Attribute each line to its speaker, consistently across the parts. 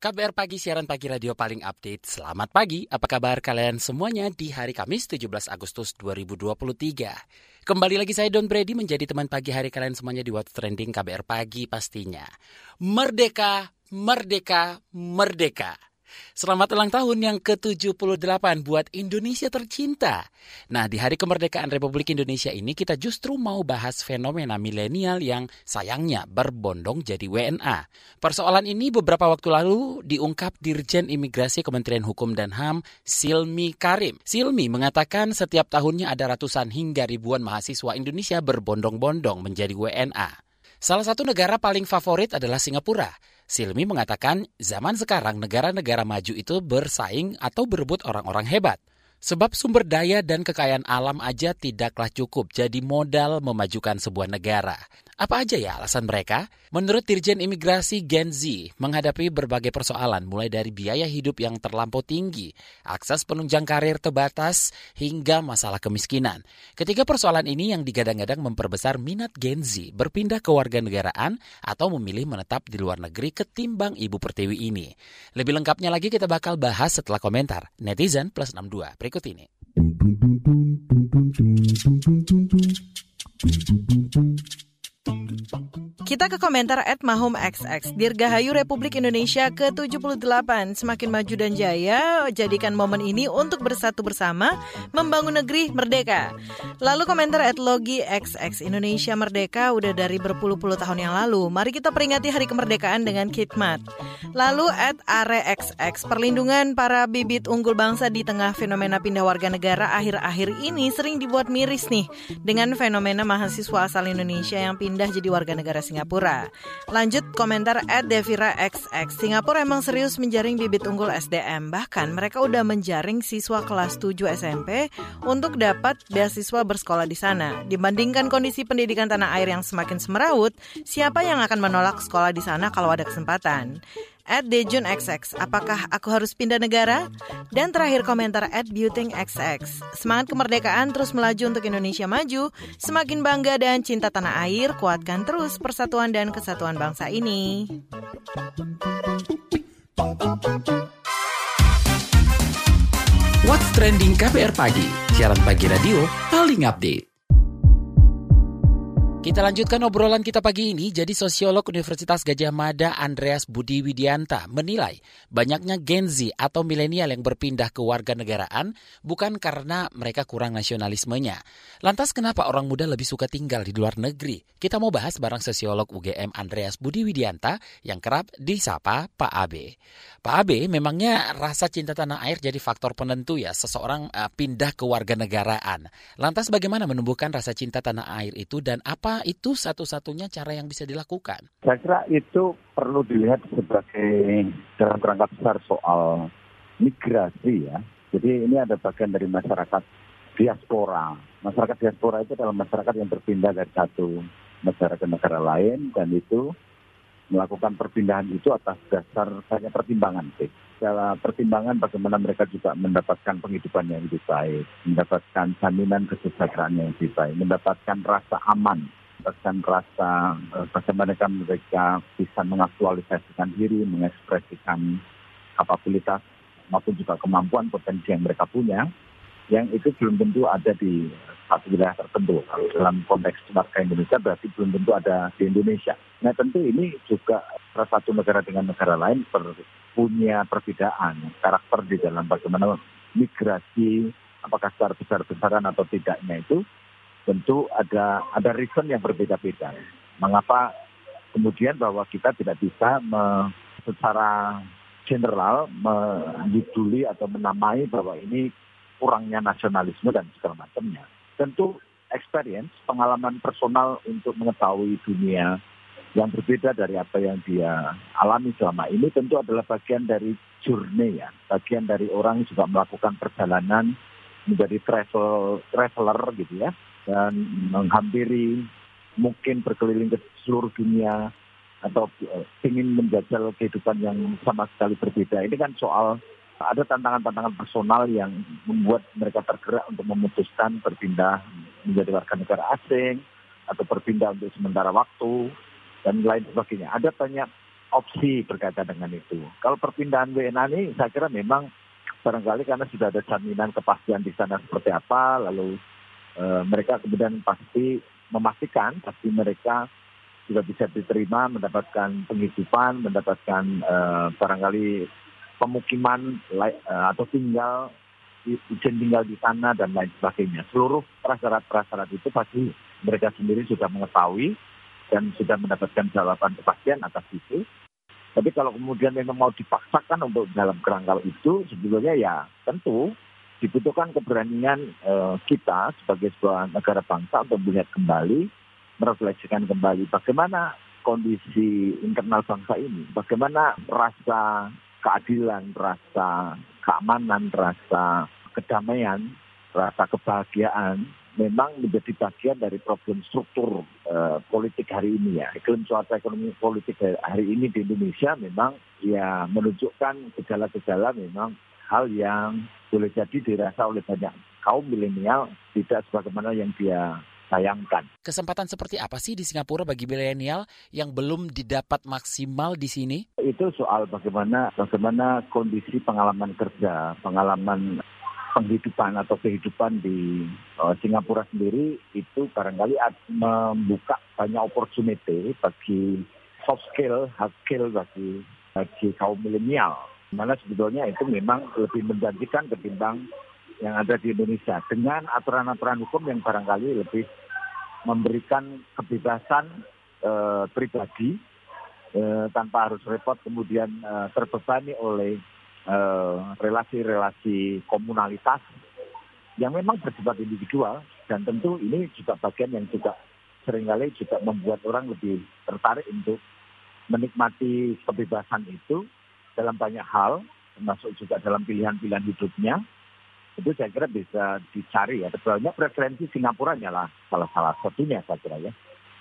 Speaker 1: KBR Pagi, siaran pagi radio paling update. Selamat pagi, apa kabar kalian semuanya di hari Kamis 17 Agustus 2023. Kembali lagi saya Don Brady menjadi teman pagi hari kalian semuanya di What's Trending KBR Pagi pastinya. Merdeka, merdeka, merdeka. Selamat ulang tahun yang ke-78 buat Indonesia tercinta. Nah, di Hari Kemerdekaan Republik Indonesia ini kita justru mau bahas fenomena milenial yang sayangnya berbondong jadi WNA. Persoalan ini beberapa waktu lalu diungkap Dirjen Imigrasi Kementerian Hukum dan HAM Silmi Karim. Silmi mengatakan setiap tahunnya ada ratusan hingga ribuan mahasiswa Indonesia berbondong-bondong menjadi WNA. Salah satu negara paling favorit adalah Singapura. Silmi mengatakan zaman sekarang negara-negara maju itu bersaing atau berebut orang-orang hebat. Sebab sumber daya dan kekayaan alam aja tidaklah cukup jadi modal memajukan sebuah negara. Apa aja ya alasan mereka? Menurut Dirjen Imigrasi Gen Z, menghadapi berbagai persoalan mulai dari biaya hidup yang terlampau tinggi, akses penunjang karir terbatas, hingga masalah kemiskinan. Ketiga persoalan ini yang digadang-gadang memperbesar minat Gen Z berpindah ke warga negaraan atau memilih menetap di luar negeri ketimbang Ibu Pertiwi ini. Lebih lengkapnya lagi kita bakal bahas setelah komentar netizen plus 62 berikut ini.
Speaker 2: Kita ke komentar at Mahum XX. Dirgahayu Republik Indonesia ke-78 semakin maju dan jaya, jadikan momen ini untuk bersatu bersama membangun negeri merdeka. Lalu komentar at Logi XX Indonesia Merdeka udah dari berpuluh-puluh tahun yang lalu. Mari kita peringati hari kemerdekaan dengan khidmat. Lalu at Are XX perlindungan para bibit unggul bangsa di tengah fenomena pindah warga negara akhir-akhir ini sering dibuat miris nih dengan fenomena mahasiswa asal Indonesia yang pindah jadi warga negara Singapura. Lanjut komentar at Devira XX. Singapura emang serius menjaring bibit unggul SDM. Bahkan mereka udah menjaring siswa kelas 7 SMP untuk dapat beasiswa bersekolah di sana. Dibandingkan kondisi pendidikan tanah air yang semakin semeraut, siapa yang akan menolak sekolah di sana kalau ada kesempatan? At Dejun XX, apakah aku harus pindah negara? Dan terakhir komentar at Buting XX. Semangat kemerdekaan terus melaju untuk Indonesia maju, semakin bangga dan cinta tanah air, kuatkan terus persatuan dan kesatuan bangsa ini.
Speaker 1: What's Trending KBR Pagi, siaran pagi radio paling update. Kita lanjutkan obrolan kita pagi ini. Jadi sosiolog Universitas Gajah Mada Andreas Budi Widianta menilai banyaknya Gen Z atau milenial yang berpindah ke warga negaraan bukan karena mereka kurang nasionalismenya. Lantas kenapa orang muda lebih suka tinggal di luar negeri? Kita mau bahas bareng sosiolog UGM Andreas Budi Widianta yang kerap disapa Pak Abe. Pak Abe, memangnya rasa cinta tanah air jadi faktor penentu ya seseorang uh, pindah ke warga negaraan. Lantas bagaimana menumbuhkan rasa cinta tanah air itu dan apa itu satu-satunya cara yang bisa dilakukan?
Speaker 3: Saya kira itu perlu dilihat sebagai dalam kerangka besar soal migrasi ya. Jadi ini ada bagian dari masyarakat diaspora. Masyarakat diaspora itu adalah masyarakat yang berpindah dari satu negara ke negara lain dan itu melakukan perpindahan itu atas dasar banyak pertimbangan sih. Secara pertimbangan bagaimana mereka juga mendapatkan penghidupan yang lebih baik, mendapatkan jaminan kesejahteraan yang lebih baik, mendapatkan rasa aman dan rasa bagaimana mereka bisa mengaktualisasikan diri, mengekspresikan kapabilitas maupun juga kemampuan potensi yang mereka punya, yang itu belum tentu ada di satu wilayah tertentu. Dalam konteks warga Indonesia berarti belum tentu ada di Indonesia. Nah tentu ini juga satu negara dengan negara lain punya perbedaan karakter di dalam bagaimana migrasi apakah secara besar-besaran atau tidaknya itu tentu ada ada reason yang berbeda-beda. Mengapa kemudian bahwa kita tidak bisa me, secara general menjuduli atau menamai bahwa ini kurangnya nasionalisme dan segala macamnya. Tentu experience, pengalaman personal untuk mengetahui dunia yang berbeda dari apa yang dia alami selama ini tentu adalah bagian dari journey ya, bagian dari orang yang juga melakukan perjalanan menjadi travel traveler gitu ya dan menghampiri mungkin berkeliling ke seluruh dunia atau uh, ingin menjajal kehidupan yang sama sekali berbeda. Ini kan soal ada tantangan-tantangan personal yang membuat mereka tergerak untuk memutuskan berpindah menjadi warga negara asing atau berpindah untuk sementara waktu dan lain sebagainya. Ada banyak opsi berkaitan dengan itu. Kalau perpindahan WNA ini saya kira memang barangkali karena sudah ada jaminan kepastian di sana seperti apa, lalu e, mereka kemudian pasti memastikan pasti mereka juga bisa diterima mendapatkan penghidupan, mendapatkan e, barangkali pemukiman uh, atau tinggal izin tinggal di sana dan lain sebagainya. Seluruh prasyarat-prasyarat itu pasti mereka sendiri sudah mengetahui dan sudah mendapatkan jawaban kepastian atas itu. Tapi kalau kemudian memang mau dipaksakan untuk dalam kerangka itu, sebetulnya ya tentu dibutuhkan keberanian uh, kita sebagai sebuah negara bangsa untuk melihat kembali, merefleksikan kembali bagaimana kondisi internal bangsa ini, bagaimana rasa keadilan, rasa keamanan, rasa kedamaian, rasa kebahagiaan memang menjadi bagian dari problem struktur uh, politik hari ini ya. Iklim cuaca ekonomi politik hari ini di Indonesia memang ya menunjukkan gejala-gejala memang hal yang boleh jadi dirasa oleh banyak kaum milenial tidak sebagaimana yang dia sayangkan.
Speaker 1: Kesempatan seperti apa sih di Singapura bagi milenial yang belum didapat maksimal di sini?
Speaker 3: Itu soal bagaimana bagaimana kondisi pengalaman kerja, pengalaman penghidupan atau kehidupan di uh, Singapura sendiri itu barangkali membuka banyak opportunity bagi soft skill, hard skill bagi bagi kaum milenial. Mana sebetulnya itu memang lebih menjanjikan ketimbang yang ada di Indonesia. Dengan aturan-aturan hukum yang barangkali lebih memberikan kebebasan eh, pribadi eh, tanpa harus repot kemudian eh, terbebani oleh eh, relasi-relasi komunalitas yang memang bersifat individual. Dan tentu ini juga bagian yang juga sering kali juga membuat orang lebih tertarik untuk menikmati kebebasan itu dalam banyak hal termasuk juga dalam pilihan-pilihan hidupnya itu saya kira bisa dicari ya. Sebetulnya preferensi Singapura adalah salah salah satunya saya kira ya.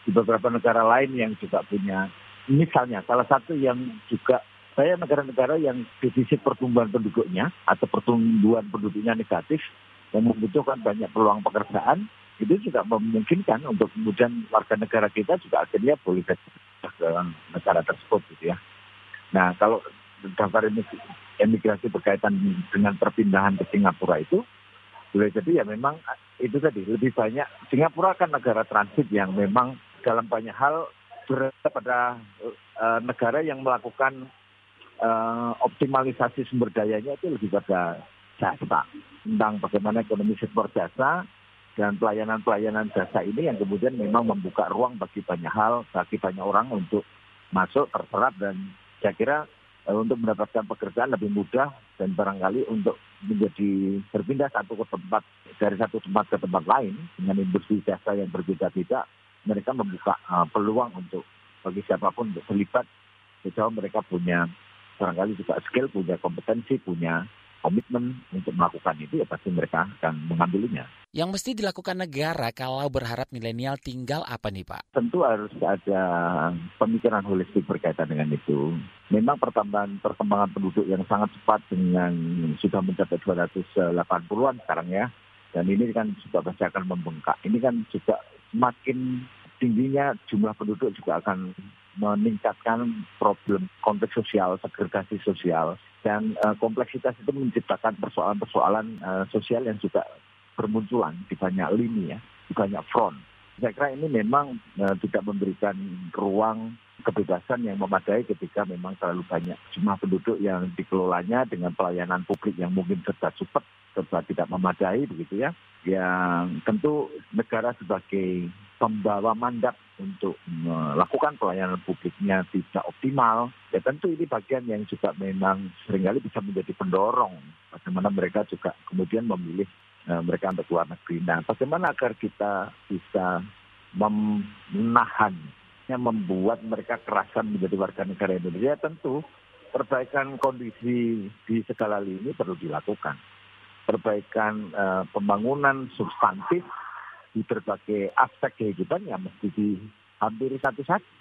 Speaker 3: Di beberapa negara lain yang juga punya, misalnya salah satu yang juga saya negara-negara yang defisit pertumbuhan penduduknya atau pertumbuhan penduduknya negatif yang membutuhkan banyak peluang pekerjaan itu juga memungkinkan untuk kemudian warga negara kita juga akhirnya boleh dalam negara tersebut gitu ya. Nah kalau daftar emigrasi berkaitan dengan perpindahan ke Singapura itu boleh jadi ya memang itu tadi lebih banyak Singapura kan negara transit yang memang dalam banyak hal berada pada uh, negara yang melakukan uh, optimalisasi sumber dayanya itu lebih pada jasa. Tentang bagaimana ekonomi sektor jasa dan pelayanan-pelayanan jasa ini yang kemudian memang membuka ruang bagi banyak hal bagi banyak orang untuk masuk terserap dan saya kira untuk mendapatkan pekerjaan lebih mudah dan barangkali untuk menjadi berpindah satu ke tempat dari satu tempat ke tempat lain dengan industri jasa yang berbeda-beda mereka membuka uh, peluang untuk bagi siapa pun untuk terlibat. Sejauh mereka punya barangkali juga skill punya kompetensi punya komitmen untuk melakukan itu ya pasti mereka akan mengambilnya.
Speaker 1: Yang mesti dilakukan negara kalau berharap milenial tinggal apa nih Pak?
Speaker 3: Tentu harus ada pemikiran holistik berkaitan dengan itu. Memang pertambahan perkembangan penduduk yang sangat cepat dengan sudah mencapai 280-an sekarang ya. Dan ini kan juga pasti akan membengkak. Ini kan juga semakin tingginya jumlah penduduk juga akan meningkatkan problem konteks sosial, segregasi sosial dan uh, kompleksitas itu menciptakan persoalan-persoalan uh, sosial yang juga bermunculan di banyak lini ya, di banyak front. Saya kira ini memang uh, tidak memberikan ruang kebebasan yang memadai ketika memang terlalu banyak jumlah penduduk yang dikelolanya dengan pelayanan publik yang mungkin serba cepat, serba tidak memadai begitu ya. Yang tentu negara sebagai pembawa mandat untuk melakukan pelayanan publiknya tidak optimal, ya tentu ini bagian yang juga memang sering kali bisa menjadi pendorong bagaimana mereka juga kemudian memilih uh, mereka untuk luar negeri. Nah, bagaimana agar kita bisa menahan, yang membuat mereka kerasan menjadi warga negara Indonesia, ya tentu perbaikan kondisi di segala lini perlu dilakukan. Perbaikan uh, pembangunan substantif di berbagai aspek kehidupan yang mesti dihampiri satu-satu.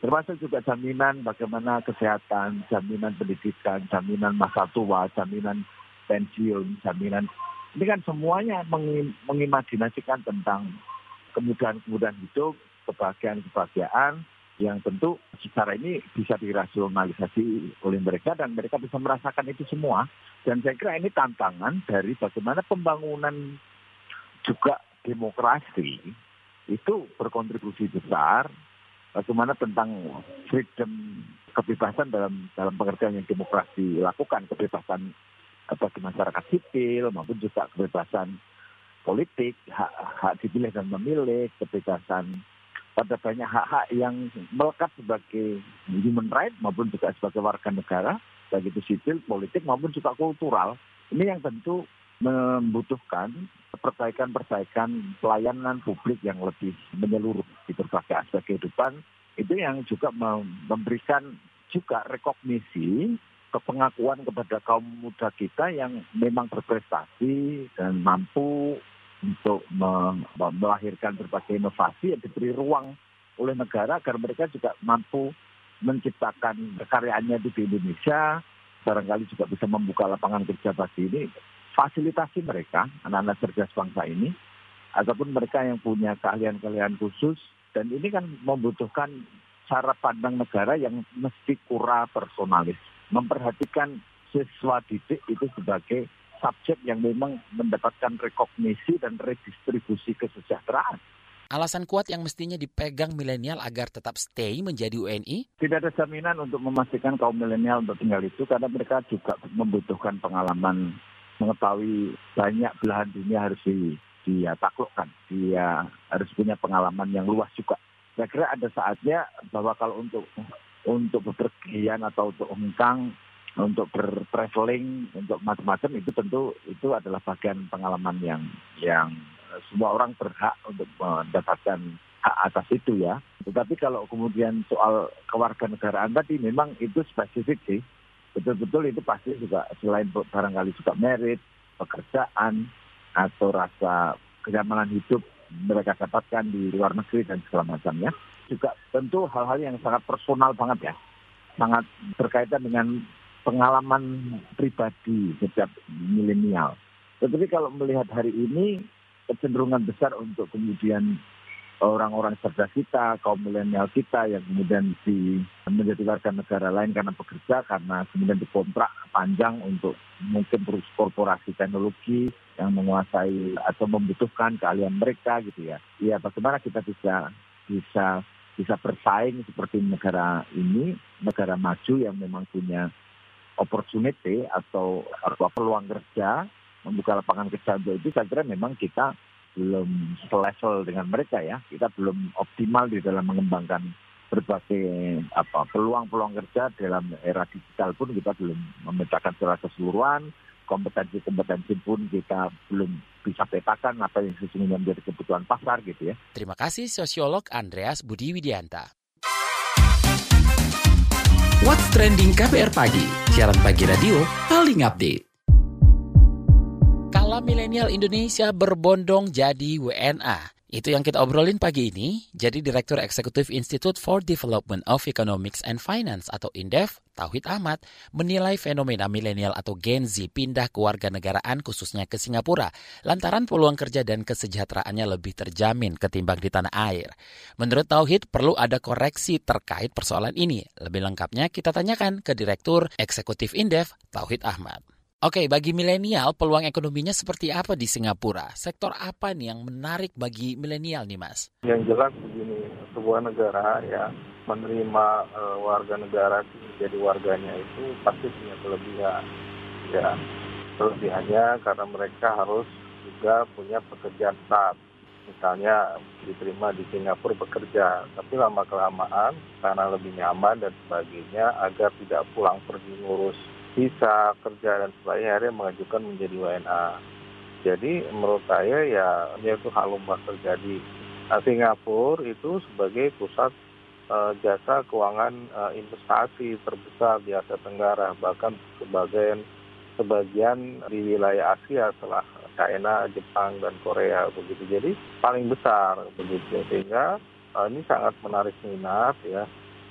Speaker 3: Termasuk juga jaminan bagaimana kesehatan, jaminan pendidikan, jaminan masa tua, jaminan pensiun, jaminan ini kan semuanya mengimajinasikan tentang kemudahan-kemudahan hidup, kebahagiaan-kebahagiaan yang tentu secara ini bisa dirasionalisasi oleh mereka dan mereka bisa merasakan itu semua. Dan saya kira ini tantangan dari bagaimana pembangunan juga demokrasi itu berkontribusi besar bagaimana tentang freedom kebebasan dalam dalam pengertian yang demokrasi lakukan kebebasan bagi masyarakat sipil maupun juga kebebasan politik hak hak dipilih dan memilih kebebasan pada banyak hak-hak yang melekat sebagai human right maupun juga sebagai warga negara baik itu sipil politik maupun juga kultural. Ini yang tentu membutuhkan perbaikan-perbaikan pelayanan publik yang lebih menyeluruh di berbagai aspek kehidupan. Itu yang juga memberikan juga rekognisi kepengakuan kepada kaum muda kita yang memang berprestasi dan mampu untuk melahirkan berbagai inovasi yang diberi ruang oleh negara agar mereka juga mampu menciptakan karyaannya di Indonesia barangkali juga bisa membuka lapangan kerja bagi ini fasilitasi mereka, anak-anak cerdas bangsa ini, ataupun mereka yang punya keahlian-keahlian khusus, dan ini kan membutuhkan cara pandang negara yang mesti kura personalis. Memperhatikan siswa didik itu sebagai subjek yang memang mendapatkan rekognisi dan redistribusi kesejahteraan.
Speaker 1: Alasan kuat yang mestinya dipegang milenial agar tetap stay menjadi UNI?
Speaker 3: Tidak ada jaminan untuk memastikan kaum milenial untuk tinggal itu karena mereka juga membutuhkan pengalaman mengetahui banyak belahan dunia harus di, dia taklukkan. Dia harus punya pengalaman yang luas juga. Saya kira ada saatnya bahwa kalau untuk untuk bepergian atau untuk hengkang, untuk bertraveling, untuk macam-macam itu tentu itu adalah bagian pengalaman yang yang semua orang berhak untuk mendapatkan hak atas itu ya. Tetapi kalau kemudian soal kewarganegaraan tadi memang itu spesifik sih betul-betul itu pasti juga selain barangkali juga merit, pekerjaan, atau rasa kenyamanan hidup mereka dapatkan di luar negeri dan segala macamnya. Juga tentu hal-hal yang sangat personal banget ya. Sangat berkaitan dengan pengalaman pribadi setiap milenial. Tetapi kalau melihat hari ini, kecenderungan besar untuk kemudian orang-orang cerdas kita, kaum milenial kita yang kemudian di, menjadi warga negara lain karena bekerja, karena kemudian dikontrak panjang untuk mungkin terus korporasi teknologi yang menguasai atau membutuhkan keahlian mereka gitu ya. Ya bagaimana kita bisa bisa bisa bersaing seperti negara ini, negara maju yang memang punya opportunity atau, atau peluang kerja, membuka lapangan kerja untuk itu, saya kira memang kita belum selevel dengan mereka ya. Kita belum optimal di dalam mengembangkan berbagai apa peluang-peluang kerja dalam era digital pun kita belum memetakan secara keseluruhan kompetensi-kompetensi pun kita belum bisa petakan apa yang sesungguhnya menjadi kebutuhan pasar gitu ya.
Speaker 1: Terima kasih sosiolog Andreas Budi Widianta. What's Trending KPR Pagi, siaran pagi radio paling update milenial Indonesia berbondong jadi WNA. Itu yang kita obrolin pagi ini. Jadi Direktur Eksekutif Institute for Development of Economics and Finance atau INDEF, Tauhid Ahmad, menilai fenomena milenial atau Gen Z pindah ke warga negaraan khususnya ke Singapura lantaran peluang kerja dan kesejahteraannya lebih terjamin ketimbang di tanah air. Menurut Tauhid, perlu ada koreksi terkait persoalan ini. Lebih lengkapnya kita tanyakan ke Direktur Eksekutif INDEF, Tauhid Ahmad. Oke, bagi milenial peluang ekonominya seperti apa di Singapura? Sektor apa nih yang menarik bagi milenial nih, Mas?
Speaker 4: Yang jelas begini, sebuah negara ya menerima e, warga negara menjadi warganya itu pasti punya kelebihan. Ya, kelebihannya karena mereka harus juga punya pekerjaan tetap. Misalnya diterima di Singapura bekerja, tapi lama kelamaan karena lebih nyaman dan sebagainya agar tidak pulang pergi ngurus visa kerja dan sebagainya akhirnya mengajukan menjadi WNA. Jadi menurut saya ya ini itu hal lumrah terjadi. Nah, Singapura itu sebagai pusat uh, jasa keuangan uh, investasi terbesar di Asia Tenggara, bahkan sebagian sebagian di wilayah Asia setelah China, Jepang, dan Korea begitu. Jadi paling besar begitu sehingga uh, ini sangat menarik minat ya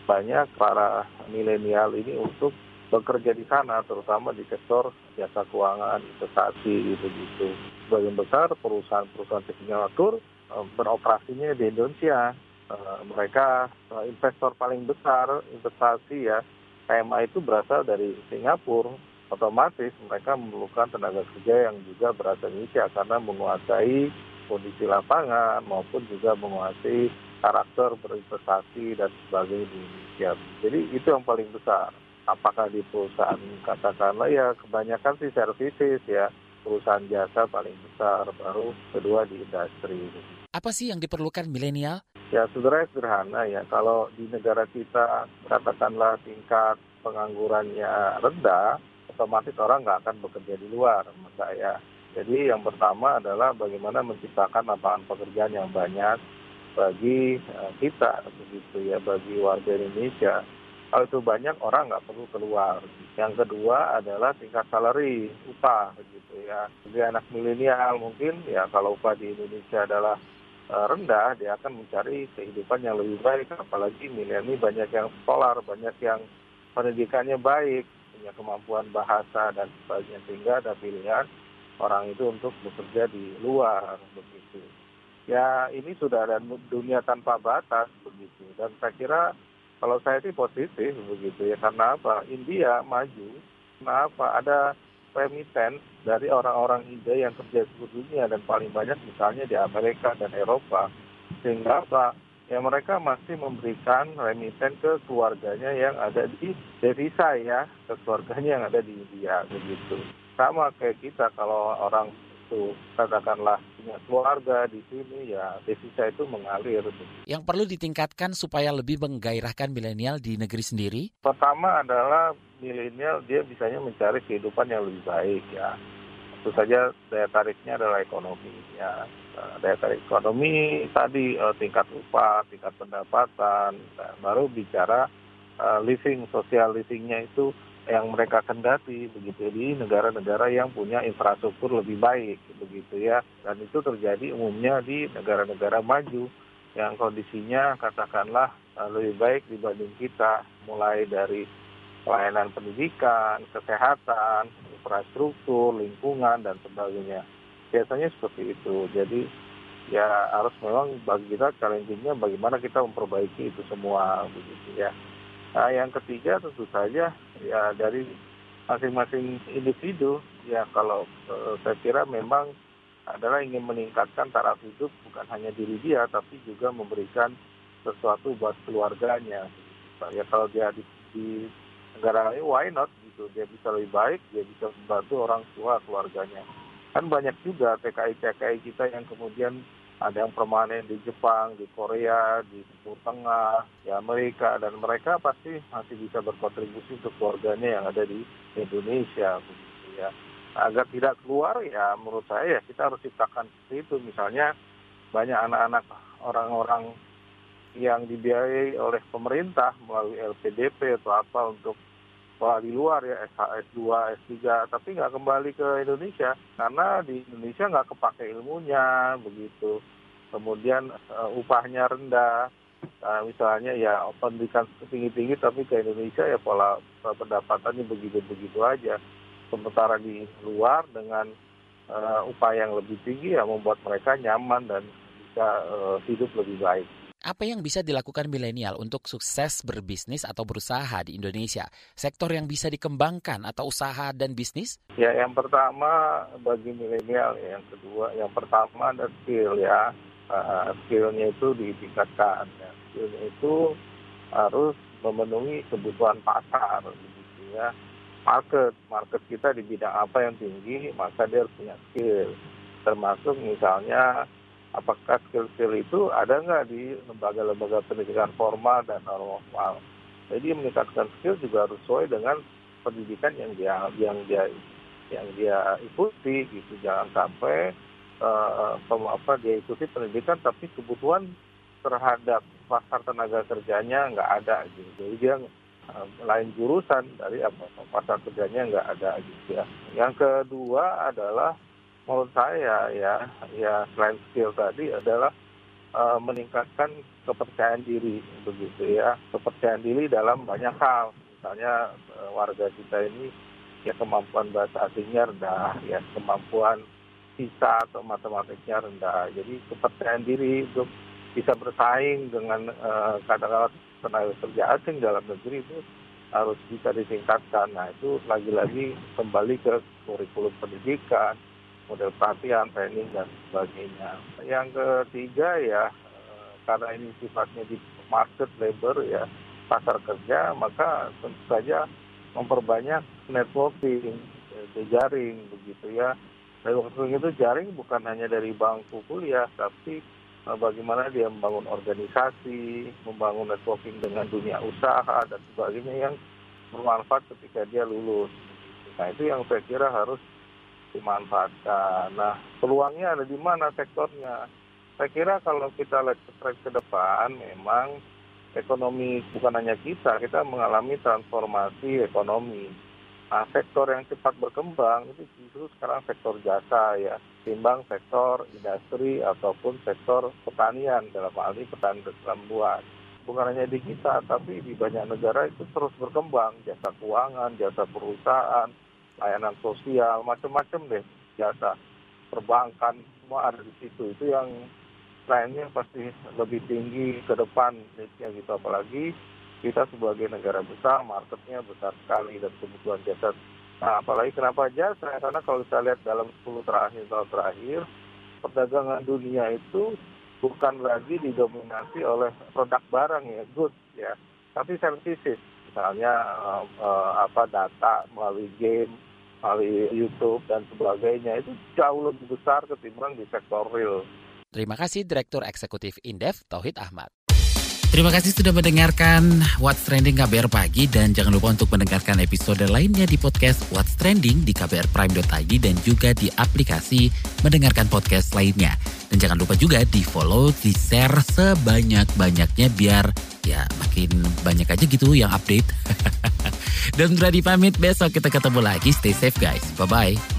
Speaker 4: banyak para milenial ini untuk bekerja di sana terutama di sektor jasa keuangan, investasi gitu-gitu. Sebagian besar perusahaan-perusahaan Singapura uh, beroperasinya di Indonesia. Uh, mereka uh, investor paling besar investasi ya PMA itu berasal dari Singapura otomatis mereka memerlukan tenaga kerja yang juga berasal Indonesia karena menguasai kondisi lapangan maupun juga menguasai karakter berinvestasi dan sebagainya di Indonesia. Jadi itu yang paling besar. Apakah di perusahaan katakanlah ya kebanyakan sih services ya perusahaan jasa paling besar baru kedua di industri.
Speaker 1: Apa sih yang diperlukan milenial?
Speaker 4: Ya sebenarnya sederhana ya kalau di negara kita katakanlah tingkat penganggurannya rendah otomatis orang nggak akan bekerja di luar menurut saya. Jadi yang pertama adalah bagaimana menciptakan lapangan pekerjaan yang banyak bagi uh, kita begitu ya bagi warga Indonesia. Kalau itu banyak orang nggak perlu keluar. Yang kedua adalah tingkat salary upah begitu ya. Bagi anak milenial mungkin ya kalau upah di Indonesia adalah uh, rendah dia akan mencari kehidupan yang lebih baik apalagi milenial banyak yang sekolah banyak yang pendidikannya baik punya kemampuan bahasa dan sebagainya sehingga ada pilihan orang itu untuk bekerja di luar begitu. Ya ini sudah ada dunia tanpa batas begitu dan saya kira kalau saya sih positif begitu ya. Karena apa? India maju. Kenapa ada remiten dari orang-orang India yang kerja di seluruh dunia dan paling banyak misalnya di Amerika dan Eropa. Sehingga apa? Ya mereka masih memberikan remiten ke keluarganya yang ada di devisa ya, ke keluarganya yang ada di India begitu. Sama kayak kita kalau orang itu katakanlah punya keluarga di sini ya devisa itu mengalir.
Speaker 1: Yang perlu ditingkatkan supaya lebih menggairahkan milenial di negeri sendiri?
Speaker 4: Pertama adalah milenial dia bisanya mencari kehidupan yang lebih baik ya. Tentu saja daya tariknya adalah ekonomi ya Eh, daya tarik ekonomi tadi uh, tingkat upah, tingkat pendapatan, nah, baru bicara uh, living, sosial livingnya itu yang mereka kendati begitu. Di negara-negara yang punya infrastruktur lebih baik begitu ya. Dan itu terjadi umumnya di negara-negara maju yang kondisinya katakanlah uh, lebih baik dibanding kita mulai dari pelayanan pendidikan, kesehatan, infrastruktur, lingkungan dan sebagainya. Biasanya seperti itu. Jadi ya harus memang bagi kita challengingnya bagaimana kita memperbaiki itu semua begitu ya. Nah, yang ketiga tentu saja ya dari masing-masing individu ya kalau eh, saya kira memang adalah ingin meningkatkan taraf hidup bukan hanya diri dia tapi juga memberikan sesuatu buat keluarganya. Ya kalau dia di, di negara lain why not gitu. Dia bisa lebih baik dia bisa membantu orang tua keluarganya. Kan banyak juga TKI-TKI kita yang kemudian ada yang permanen di Jepang, di Korea, di Timur Tengah, di Amerika, dan mereka pasti masih bisa berkontribusi untuk keluarganya yang ada di Indonesia. Ya. Agar tidak keluar, ya menurut saya ya kita harus ciptakan seperti itu. Misalnya banyak anak-anak orang-orang yang dibiayai oleh pemerintah melalui LPDP atau apa untuk sekolah di luar ya S1, S2, S3 tapi nggak kembali ke Indonesia. Karena di Indonesia nggak kepake ilmunya begitu. Kemudian uh, upahnya rendah. Uh, misalnya ya pendidikan tinggi-tinggi tapi ke Indonesia ya pola pendapatannya begitu-begitu aja. Sementara di luar dengan uh, upah yang lebih tinggi ya membuat mereka nyaman dan bisa uh, hidup lebih baik.
Speaker 1: Apa yang bisa dilakukan milenial untuk sukses berbisnis atau berusaha di Indonesia? Sektor yang bisa dikembangkan atau usaha dan bisnis?
Speaker 4: Ya, yang pertama bagi milenial, ya. yang kedua, yang pertama ada skill ya. Uh, skillnya itu ditingkatkan. Ya. Skillnya itu harus memenuhi kebutuhan pasar, gitu ya. Market, market kita di bidang apa yang tinggi, maka dia harus punya skill. Termasuk misalnya apakah skill-skill itu ada nggak di lembaga-lembaga pendidikan formal dan non formal. Jadi meningkatkan skill juga harus sesuai dengan pendidikan yang dia yang dia yang dia ikuti gitu jangan sampai uh, apa dia ikuti pendidikan tapi kebutuhan terhadap pasar tenaga kerjanya nggak ada gitu jadi dia uh, lain jurusan dari apa pasar kerjanya nggak ada gitu ya. Yang kedua adalah menurut saya ya ya selain skill tadi adalah uh, meningkatkan kepercayaan diri begitu ya. Kepercayaan diri dalam banyak hal. Misalnya uh, warga kita ini ya kemampuan bahasa asingnya rendah ya kemampuan sisa atau matematiknya rendah. Jadi kepercayaan diri untuk bisa bersaing dengan uh, katakanlah tenaga kerja asing dalam negeri itu harus bisa ditingkatkan. Nah itu lagi-lagi kembali ke kurikulum pendidikan, model pelatihan, training dan sebagainya. Yang ketiga ya eh, karena ini sifatnya di market labor ya pasar kerja maka tentu saja memperbanyak networking, eh, jejaring begitu ya. Networking itu jaring bukan hanya dari bangku kuliah tapi eh, bagaimana dia membangun organisasi, membangun networking dengan dunia usaha dan sebagainya yang bermanfaat ketika dia lulus. Nah itu yang saya kira harus dimanfaatkan. Nah, peluangnya ada di mana sektornya? Saya kira kalau kita lihat ke depan, memang ekonomi bukan hanya kita, kita mengalami transformasi ekonomi. Nah, sektor yang cepat berkembang itu justru sekarang sektor jasa ya, timbang sektor industri ataupun sektor pertanian dalam hal ini petani dalam. Bukan hanya di kita, tapi di banyak negara itu terus berkembang, jasa keuangan, jasa perusahaan, layanan sosial, macam-macam deh jasa perbankan semua ada di situ. Itu yang lainnya pasti lebih tinggi ke depan ya gitu. Apalagi kita sebagai negara besar marketnya besar sekali dan kebutuhan jasa. Nah, apalagi kenapa jasa? Karena kalau kita lihat dalam 10 terakhir tahun terakhir perdagangan dunia itu bukan lagi didominasi oleh produk barang ya goods ya. Tapi services. Misalnya uh, uh, apa data melalui game melalui YouTube dan sebagainya itu jauh lebih besar ketimbang di sektor real.
Speaker 1: Terima kasih Direktur Eksekutif Indef Tauhid Ahmad. Terima kasih sudah mendengarkan What's Trending KBR Pagi dan jangan lupa untuk mendengarkan episode lainnya di podcast What's Trending di kbrprime.id dan juga di aplikasi mendengarkan podcast lainnya. Dan jangan lupa juga di follow, di share sebanyak-banyaknya biar ya makin banyak aja gitu yang update. dan berani pamit besok kita ketemu lagi. Stay safe guys. Bye-bye.